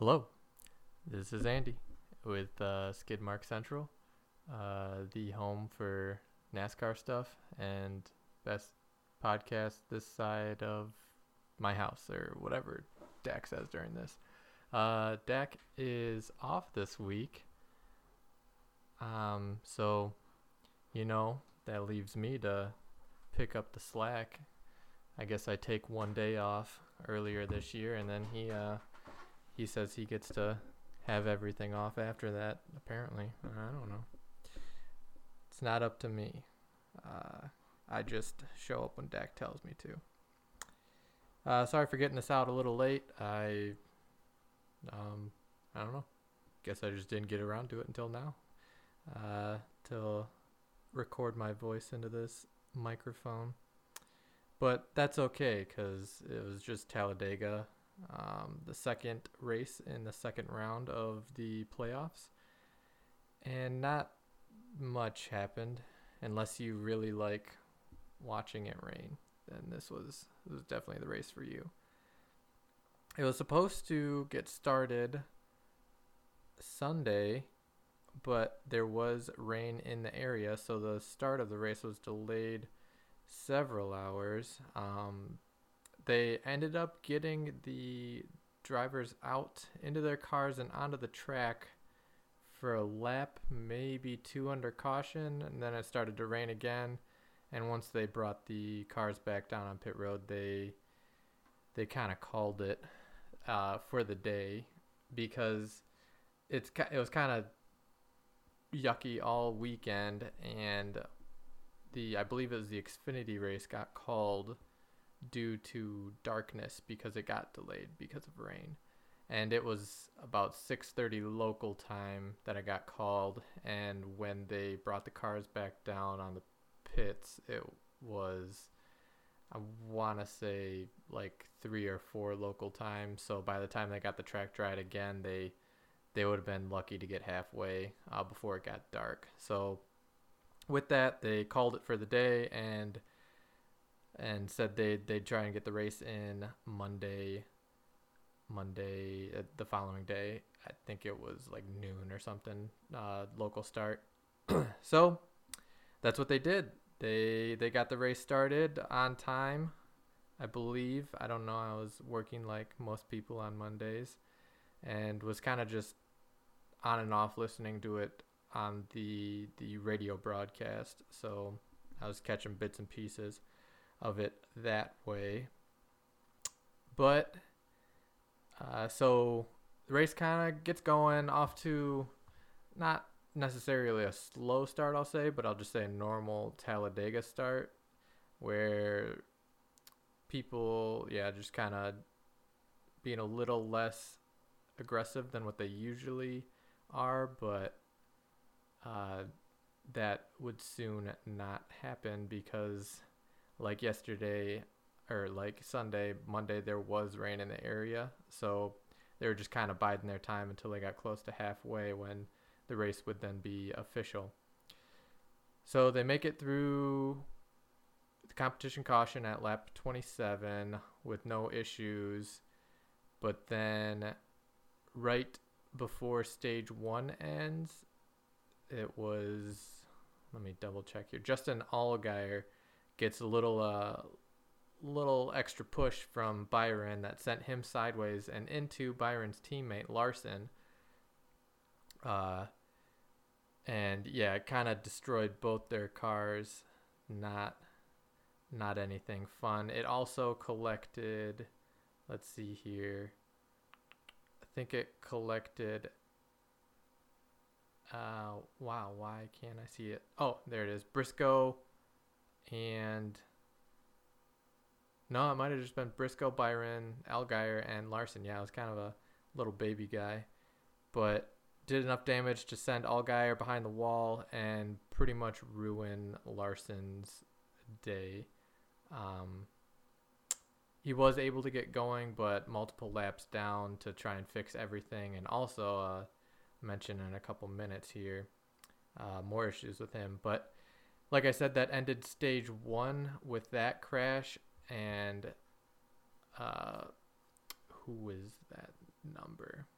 Hello, this is Andy with uh, Skidmark Central, uh, the home for NASCAR stuff and best podcast this side of my house or whatever Dak says during this. Uh, Dak is off this week, um, so you know that leaves me to pick up the slack. I guess I take one day off earlier this year, and then he uh, he says he gets to have everything off after that. Apparently, I don't know. It's not up to me. Uh, I just show up when Dak tells me to. Uh, sorry for getting this out a little late. I, um, I don't know. Guess I just didn't get around to it until now. Uh, to record my voice into this microphone. But that's okay because it was just Talladega, um, the second race in the second round of the playoffs. And not much happened unless you really like watching it rain. Then this was this was definitely the race for you. It was supposed to get started Sunday, but there was rain in the area, so the start of the race was delayed several hours. Um, they ended up getting the drivers out into their cars and onto the track for a lap, maybe two under caution, and then it started to rain again. And once they brought the cars back down on pit road, they they kind of called it uh, for the day because it's it was kind of yucky all weekend, and the I believe it was the Xfinity race got called due to darkness because it got delayed because of rain. And it was about 6:30 local time that I got called and when they brought the cars back down on the pits, it was I want to say like 3 or 4 local time. So by the time they got the track dried again, they they would have been lucky to get halfway uh, before it got dark. So with that, they called it for the day and and said they they'd try and get the race in Monday. Monday, uh, the following day, I think it was like noon or something, uh, local start. so that's what they did. They they got the race started on time, I believe. I don't know. I was working like most people on Mondays, and was kind of just on and off listening to it on the the radio broadcast. So I was catching bits and pieces of it that way. But uh, so the race kind of gets going off to not necessarily a slow start, I'll say, but I'll just say a normal Talladega start where people, yeah, just kind of being a little less aggressive than what they usually are, but uh, that would soon not happen because like yesterday or like Sunday, Monday, there was rain in the area. So they were just kind of biding their time until they got close to halfway when the race would then be official. So they make it through the competition caution at lap 27 with no issues. But then right before stage one ends, it was, let me double check here. Justin Allgaier gets a little uh little extra push from Byron that sent him sideways and into Byron's teammate Larson. Uh and yeah, it kind of destroyed both their cars. Not not anything fun. It also collected let's see here. I think it collected uh wow, why can't I see it? Oh, there it is. Briscoe and no, it might have just been Briscoe, Byron, Allgaier, and Larson. Yeah, it was kind of a little baby guy, but did enough damage to send Allgaier behind the wall and pretty much ruin Larson's day. Um, he was able to get going, but multiple laps down to try and fix everything, and also uh, mention in a couple minutes here uh, more issues with him, but like I said, that ended stage one with that crash, and uh, who is that number?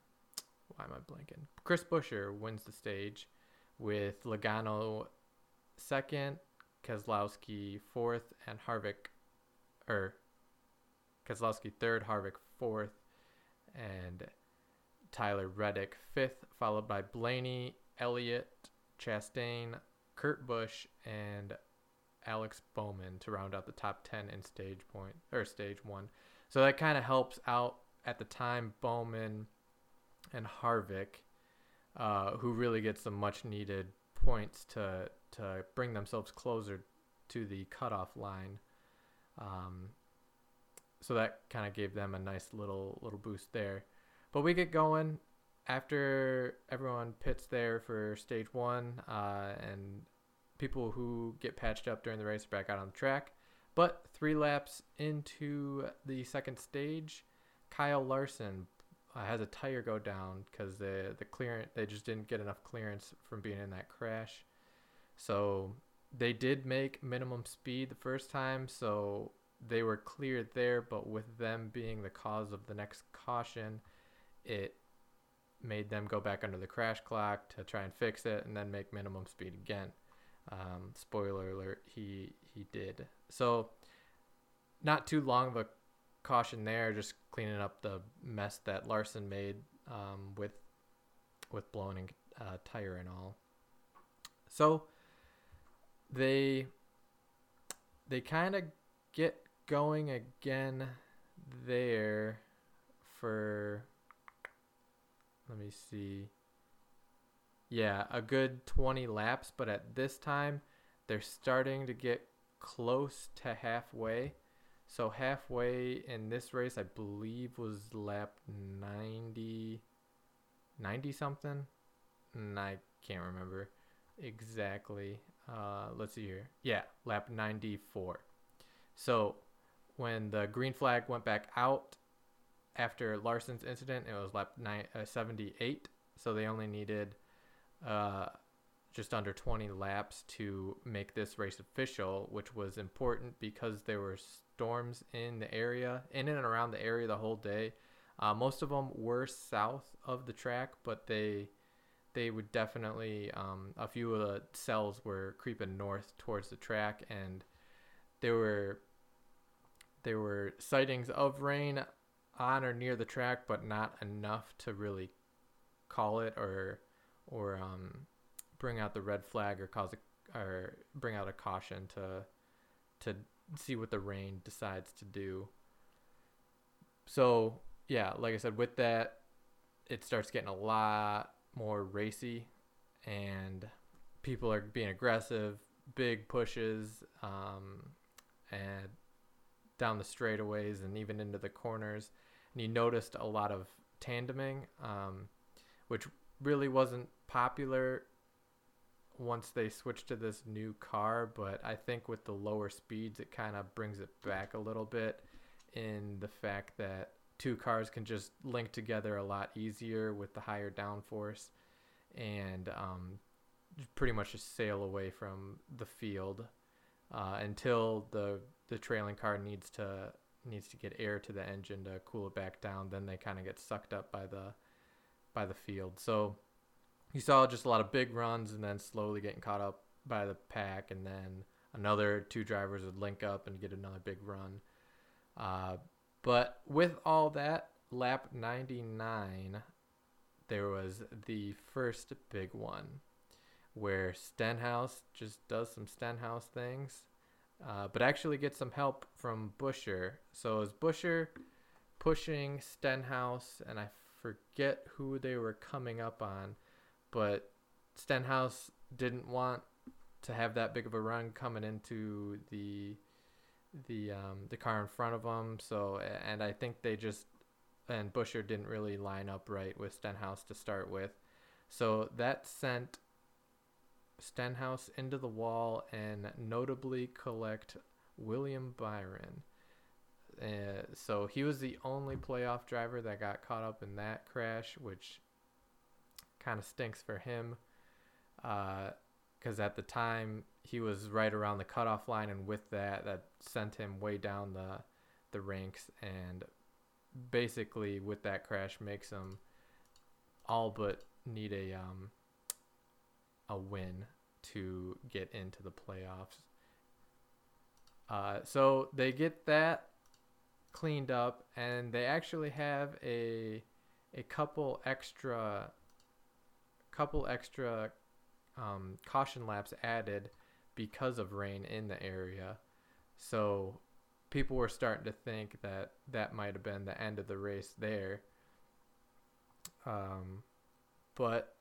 why am I blanking? Chris Buescher wins the stage with Logano second, Keselowski fourth, and Harvick, or Keselowski third, Harvick fourth, and Tyler Reddick fifth, followed by Blaney, Elliott, Chastain, Kurt Busch, and Alex Bowman to round out the top 10 in stage point or stage 1. So that kind of helps out at the time Bowman and Harvick uh, who really get some much needed points to to bring themselves closer to the cutoff line. Um, so that kind of gave them a nice little little boost there. But we get going after everyone pits there for stage one, uh, and people who get patched up during the race are back out on the track. But three laps into the second stage, Kyle Larson uh, has a tire go down because the the clearance they just didn't get enough clearance from being in that crash. So they did make minimum speed the first time, so they were cleared there. But with them being the cause of the next caution, it made them go back under the crash clock to try and fix it, and then make minimum speed again. Um, spoiler alert: he he did. So not too long of a caution there, just cleaning up the mess that Larson made um, with with blowing uh, tire and all. So they they kind of get going again there for let me see yeah a good 20 laps but at this time they're starting to get close to halfway so halfway in this race, I believe was lap 90, 90 something. And I can't remember exactly. Uh, let's see here. Yeah, lap 94. So when the green flag went back out after Larson's incident, it was lap uh, 78. So they only needed uh, just under 20 laps to make this race official, which was important because there were storms in the area, in and around the area the whole day. Uh, most of them were south of the track, but they they would definitely um, a few of the cells were creeping north towards the track, and there were there were sightings of rain on or near the track, but not enough to really call it or or um, bring out the red flag or cause a, or bring out a caution to to see what the rain decides to do. So yeah, like I said, with that, it starts getting a lot more racy, and people are being aggressive, big pushes, um, and down the straightaways and even into the corners. And you noticed a lot of tandeming, um, which really wasn't popular once they switched to this new car, but I think with the lower speeds, it kind of brings it back a little bit in the fact that two cars can just link together a lot easier with the higher downforce and um, pretty much just sail away from the field uh, until the the trailing car needs to needs to get air to the engine to cool it back down. Then they kind of get sucked up by the by the field. So you saw just a lot of big runs and then slowly getting caught up by the pack, and then another two drivers would link up and get another big run. Uh, but with all that, lap 99, there was the first big one where Stenhouse just does some Stenhouse things, uh, but actually get some help from Buescher. So is Buescher pushing Stenhouse, and I forget who they were coming up on but Stenhouse didn't want to have that big of a run coming into the the um, the car in front of him. So and I think they just and Buescher didn't really line up right with Stenhouse to start with. So that sent Stenhouse into the wall and notably collect William Byron. Uh, so he was the only playoff driver that got caught up in that crash, which kind of stinks for him because uh, at the time he was right around the cutoff line, and with that, that sent him way down the the ranks, and basically with that crash makes him all but need a um, a win to get into the playoffs. Uh, so they get that cleaned up, and they actually have a a couple extra couple extra um, caution laps added because of rain in the area. So people were starting to think that that might have been the end of the race there. Um, but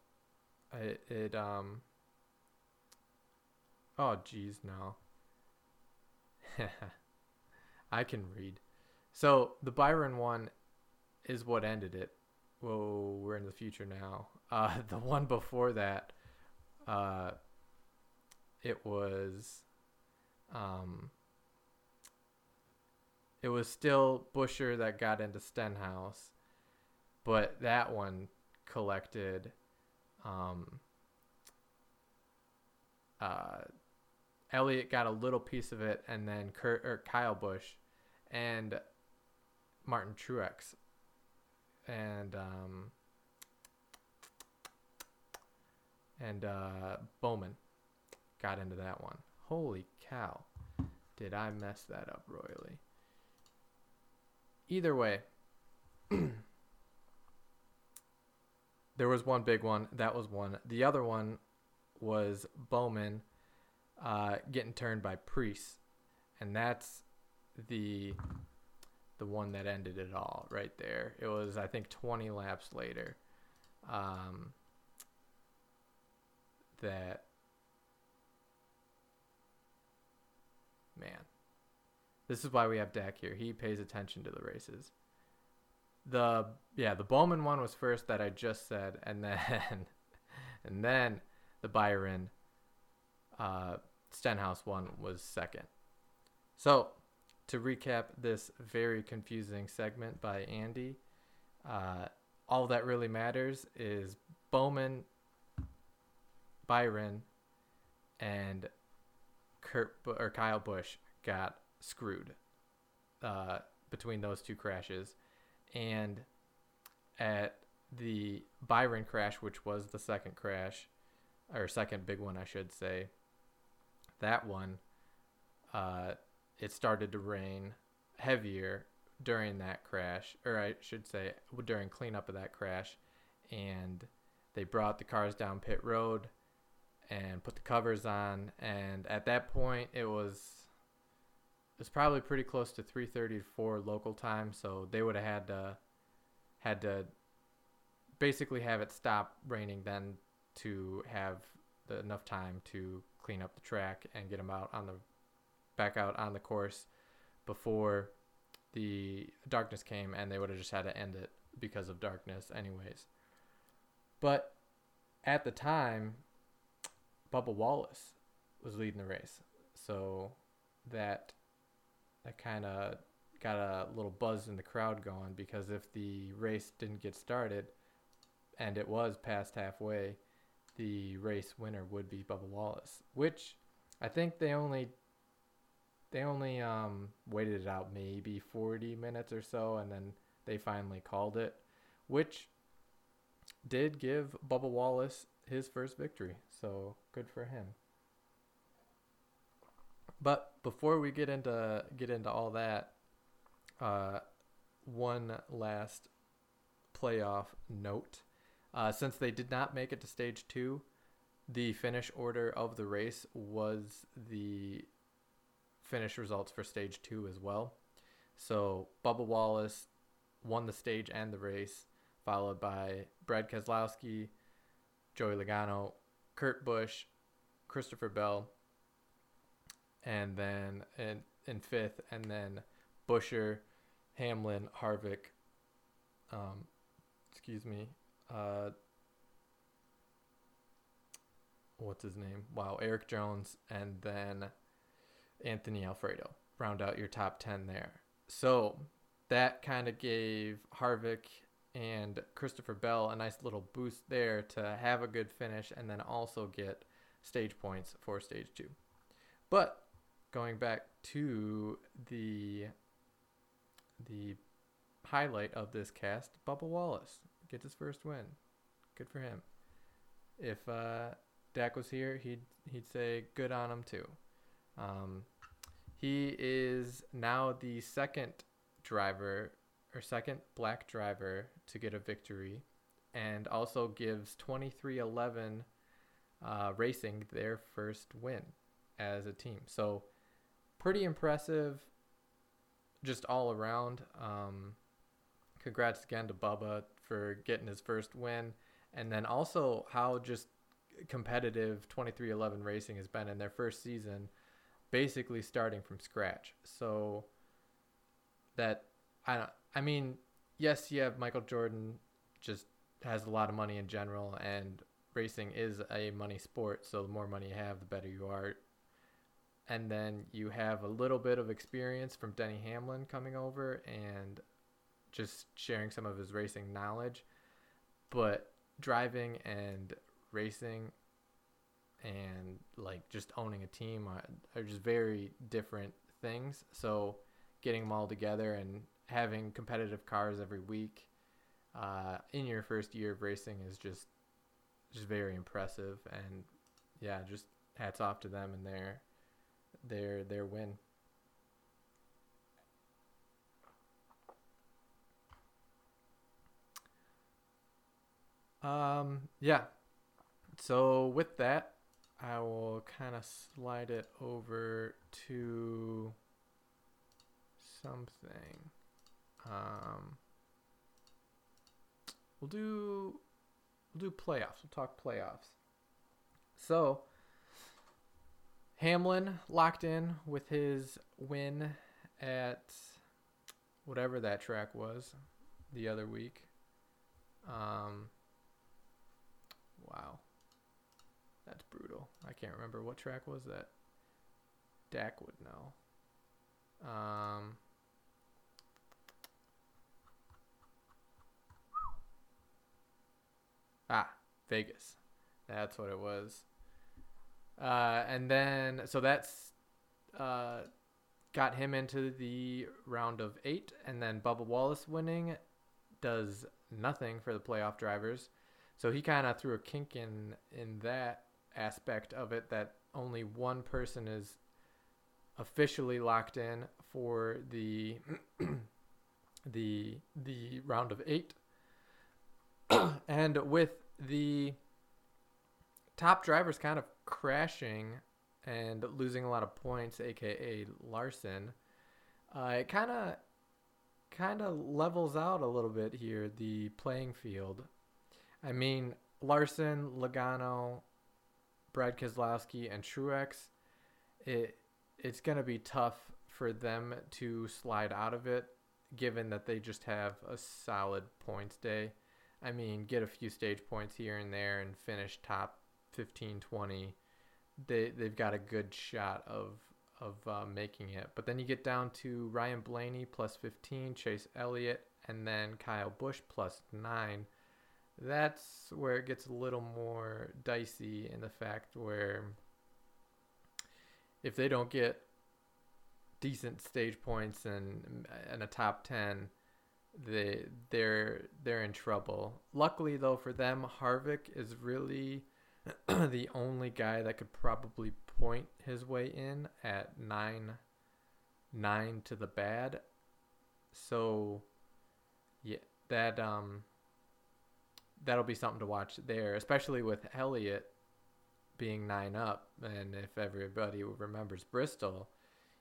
it, it um. Oh geez, no. I can read. So the Byron one is what ended it. Whoa, we're in the future now. Uh, the one before that, uh, it was, um, it was still Buescher that got into Stenhouse, but that one collected, um, uh, Elliott got a little piece of it, and then Kurt or Kyle Busch, and Martin Truex, and um, and uh, Bowman got into that one. Holy cow! Did I mess that up royally? Either way, there was one big one. That was one. The other one was Bowman uh, getting turned by Preece, and that's the the one that ended it all right there. It was I think 20 laps later um, that man. This is why we have Dak here. He pays attention to the races. The yeah, the Bowman one was first that I just said, and then and then the Byron uh, Stenhouse one was second. So, to recap this very confusing segment by Andy, uh, all that really matters is Bowman, Byron, and Kurt or Kyle Busch got screwed uh, between those two crashes, and at the Byron crash, which was the second crash, or second big one, I should say, that one, uh, it started to rain heavier during that crash, or I should say during cleanup of that crash, and they brought the cars down pit road and put the covers on, and at that point it was it was probably pretty close to 3:30 to 4 local time, so they would have had to had to basically have it stop raining then to have the, enough time to clean up the track and get them out on the back out on the course before the darkness came and they would have just had to end it because of darkness anyways. But at the time Bubba Wallace was leading the race. So that that kind of got a little buzz in the crowd going because if the race didn't get started and it was past halfway, the race winner would be Bubba Wallace, which I think they only they only um, waited it out maybe 40 minutes or so, and then they finally called it, which did give Bubba Wallace his first victory. So good for him. But before we get into get into all that, uh, one last playoff note. Uh, since they did not make it to stage two, the finish order of the race was the finish results for stage two as well. So Bubba Wallace won the stage and the race, followed by Brad Keselowski, Joey Logano, Kurt Busch, Christopher Bell, and then in, in fifth, and then Buescher, Hamlin, Harvick, um, excuse me, uh, what's his name? Wow, Erik Jones, and then Anthony Alfredo. Round out your top 10 there. So that kind of gave Harvick and Christopher Bell a nice little boost there to have a good finish and then also get stage points for stage two. But going back to the the highlight of this cast, Bubba Wallace gets his first win. Good for him. If uh, Dak was here, he'd he'd say good on him too. Um, he is now the second driver or second black driver to get a victory, and also gives 23XI uh, Racing their first win as a team. So pretty impressive, just all around. Um, congrats again to Bubba for getting his first win, and then also how just competitive 23XI Racing has been in their first season, basically starting from scratch. So that I don't. I mean, yes, you have Michael Jordan, just has a lot of money in general, and racing is a money sport. So the more money you have, the better you are. And then you have a little bit of experience from Denny Hamlin coming over and just sharing some of his racing knowledge. But driving and racing and like just owning a team are, are just very different things. So getting them all together and having competitive cars every week uh, in your first year of racing is just just very impressive and yeah just hats off to them and their their their win um yeah so with that i will kind of slide it over to something. Um, we'll do we'll do playoffs. We'll talk playoffs. So Hamlin locked in with his win at whatever that track was the other week. Um, wow, that's brutal. I can't remember what track was that. Dak would know. Um, Ah, Vegas. That's what it was. Uh, and then, so that's uh, got him into the round of eight. And then Bubba Wallace winning does nothing for the playoff drivers. So he kind of threw a kink in in that aspect of it that only one person is officially locked in for the the the round of 8 and with the top drivers kind of crashing and losing a lot of points, aka Larson, uh, it kind of kind of levels out a little bit here the playing field. I mean, Larson, Logano, Brad Keselowski, and Truex, it it's gonna be tough for them to slide out of it, given that they just have a solid points day. I mean, get a few stage points here and there and finish top 15, 20. They they've got a good shot of of uh, making it. But then you get down to Ryan Blaney plus 15, Chase Elliott, and then Kyle Busch plus nine. That's where it gets a little more dicey in the fact where if they don't get decent stage points and and a top 10 they they're they're in trouble. Luckily though for them, Harvick is really the only guy that could probably point his way in at nine nine to the bad. So yeah, that um that'll be something to watch there, especially with Elliott being nine up and if everybody remembers Bristol,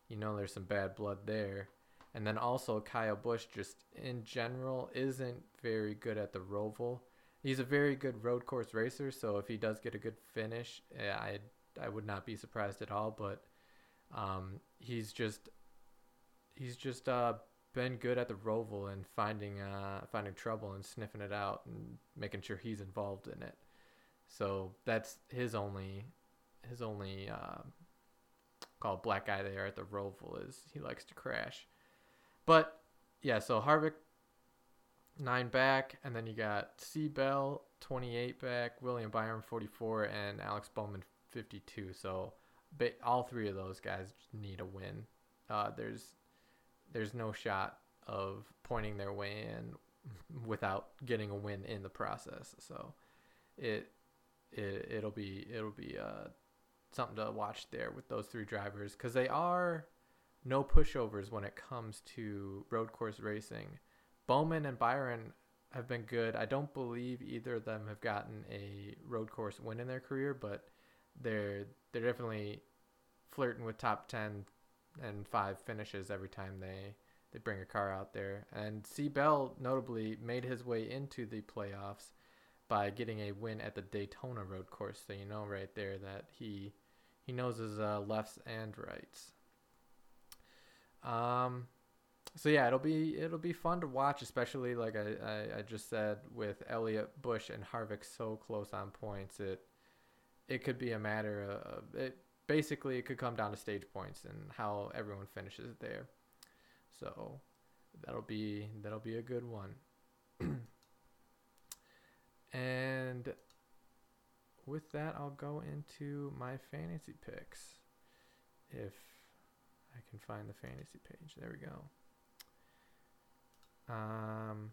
you know there's some bad blood there. And then also Kyle Busch just in general isn't very good at the Roval. He's a very good road course racer, so if he does get a good finish, I I would not be surprised at all. But um, he's just he's just uh, been good at the Roval and finding uh, finding trouble and sniffing it out and making sure he's involved in it. So that's his only his only uh, called black guy there at the Roval is he likes to crash. But yeah, so Harvick nine back, and then you got C Bell twenty eight back, William Byron forty four, and Alex Bowman fifty two. So all three of those guys need a win. Uh, there's there's no shot of pointing their way in without getting a win in the process. So it it it'll be it'll be uh something to watch there with those three drivers because they are no pushovers when it comes to road course racing. Bowman and Byron have been good. I don't believe either of them have gotten a road course win in their career, but they're they're definitely flirting with top ten and five finishes every time they they bring a car out there. And C Bell notably made his way into the playoffs by getting a win at the Daytona road course. So you know right there that he he knows his uh, lefts and rights. Um, so yeah, it'll be it'll be fun to watch, especially like I, I, I just said with Elliott Busch and Harvick so close on points. It it could be a matter of it. Basically, it could come down to stage points and how everyone finishes there. So that'll be that'll be a good one. and with that, I'll go into my fantasy picks. If I can find the fantasy page. There we go. Um,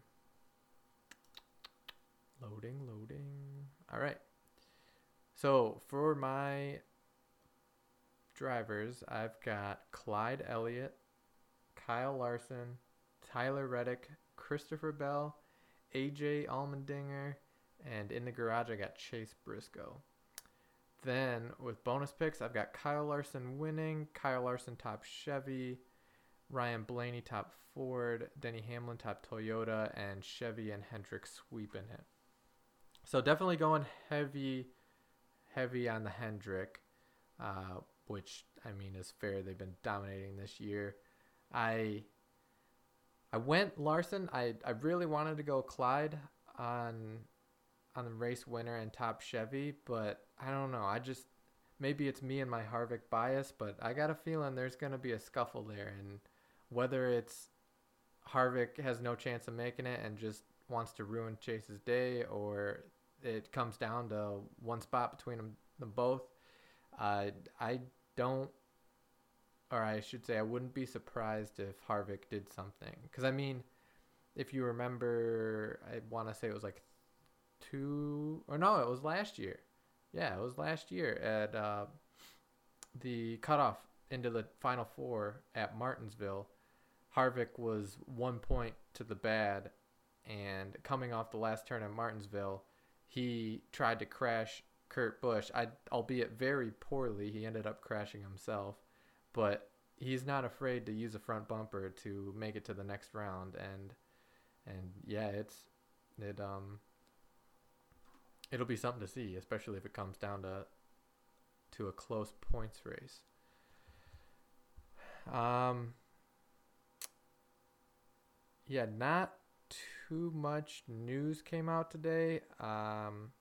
loading, loading. All right. So for my drivers, I've got Clyde Elliott, Kyle Larson, Tyler Reddick, Christopher Bell, AJ Allmendinger, and in the garage I got Chase Briscoe. Then with bonus picks, I've got Kyle Larson winning, Kyle Larson top Chevy, Ryan Blaney top Ford, Denny Hamlin top Toyota, and Chevy and Hendrick sweeping it. So definitely going heavy, heavy on the Hendrick, uh, which I mean is fair. They've been dominating this year. I I went Larson. I I really wanted to go Clyde on on the race winner and top Chevy, but I don't know. I just maybe it's me and my Harvick bias, but I got a feeling there's going to be a scuffle there and whether it's Harvick has no chance of making it and just wants to ruin Chase's day or it comes down to one spot between them, them both. Uh, I don't or I should say I wouldn't be surprised if Harvick did something cuz I mean if you remember I want to say it was like two or no, it was last year. Yeah, it was last year at uh, the cutoff into the final four at Martinsville. Harvick was one point to the bad, and coming off the last turn at Martinsville, he tried to crash Kurt Busch. I, albeit very poorly, he ended up crashing himself, but he's not afraid to use a front bumper to make it to the next round. And and yeah, it's it um it'll be something to see, especially if it comes down to to a close points race. Um, yeah, not too much news came out today. Um,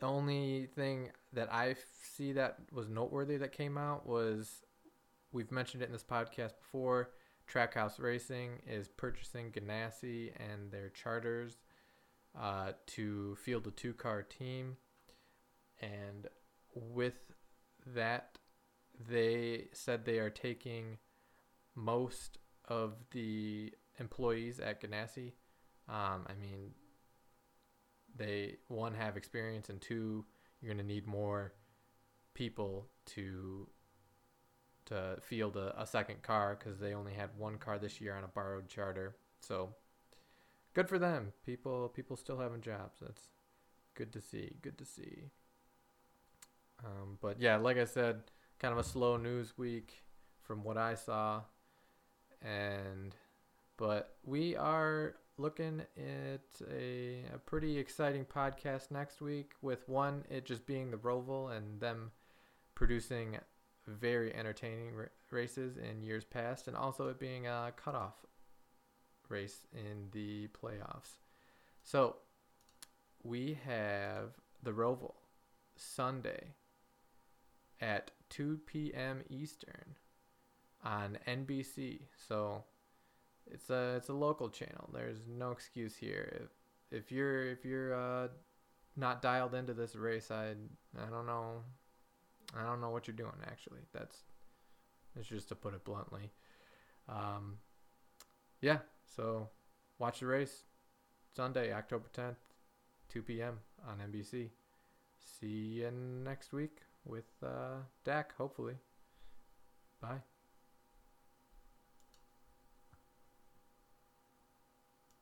the only thing that I see that was noteworthy that came out was we've mentioned it in this podcast before. Trackhouse Racing is purchasing Ganassi and their charters uh, to field a two car team. And with that, they said they are taking most of the employees at Ganassi. Um, I mean, they one have experience, and two, you're going to need more people to to field a, a second car because they only had one car this year on a borrowed charter. So good for them. People people still having jobs. That's good to see. Good to see. Um, but yeah, like I said, kind of a slow news week from what I saw, and but we are looking at a, a pretty exciting podcast next week with one it just being the Roval and them producing very entertaining r- races in years past and also it being a cutoff race in the playoffs. So we have the Roval Sunday at 2 p.m. Eastern on NBC. So it's a it's a local channel. There's no excuse here. If if you're if you're uh, not dialed into this race, I I don't know. I don't know what you're doing actually. That's that's just to put it bluntly. Um, yeah, so watch the race Sunday, October 10th, 2 p.m. on NBC. See you next week with uh, Dak, hopefully. Bye.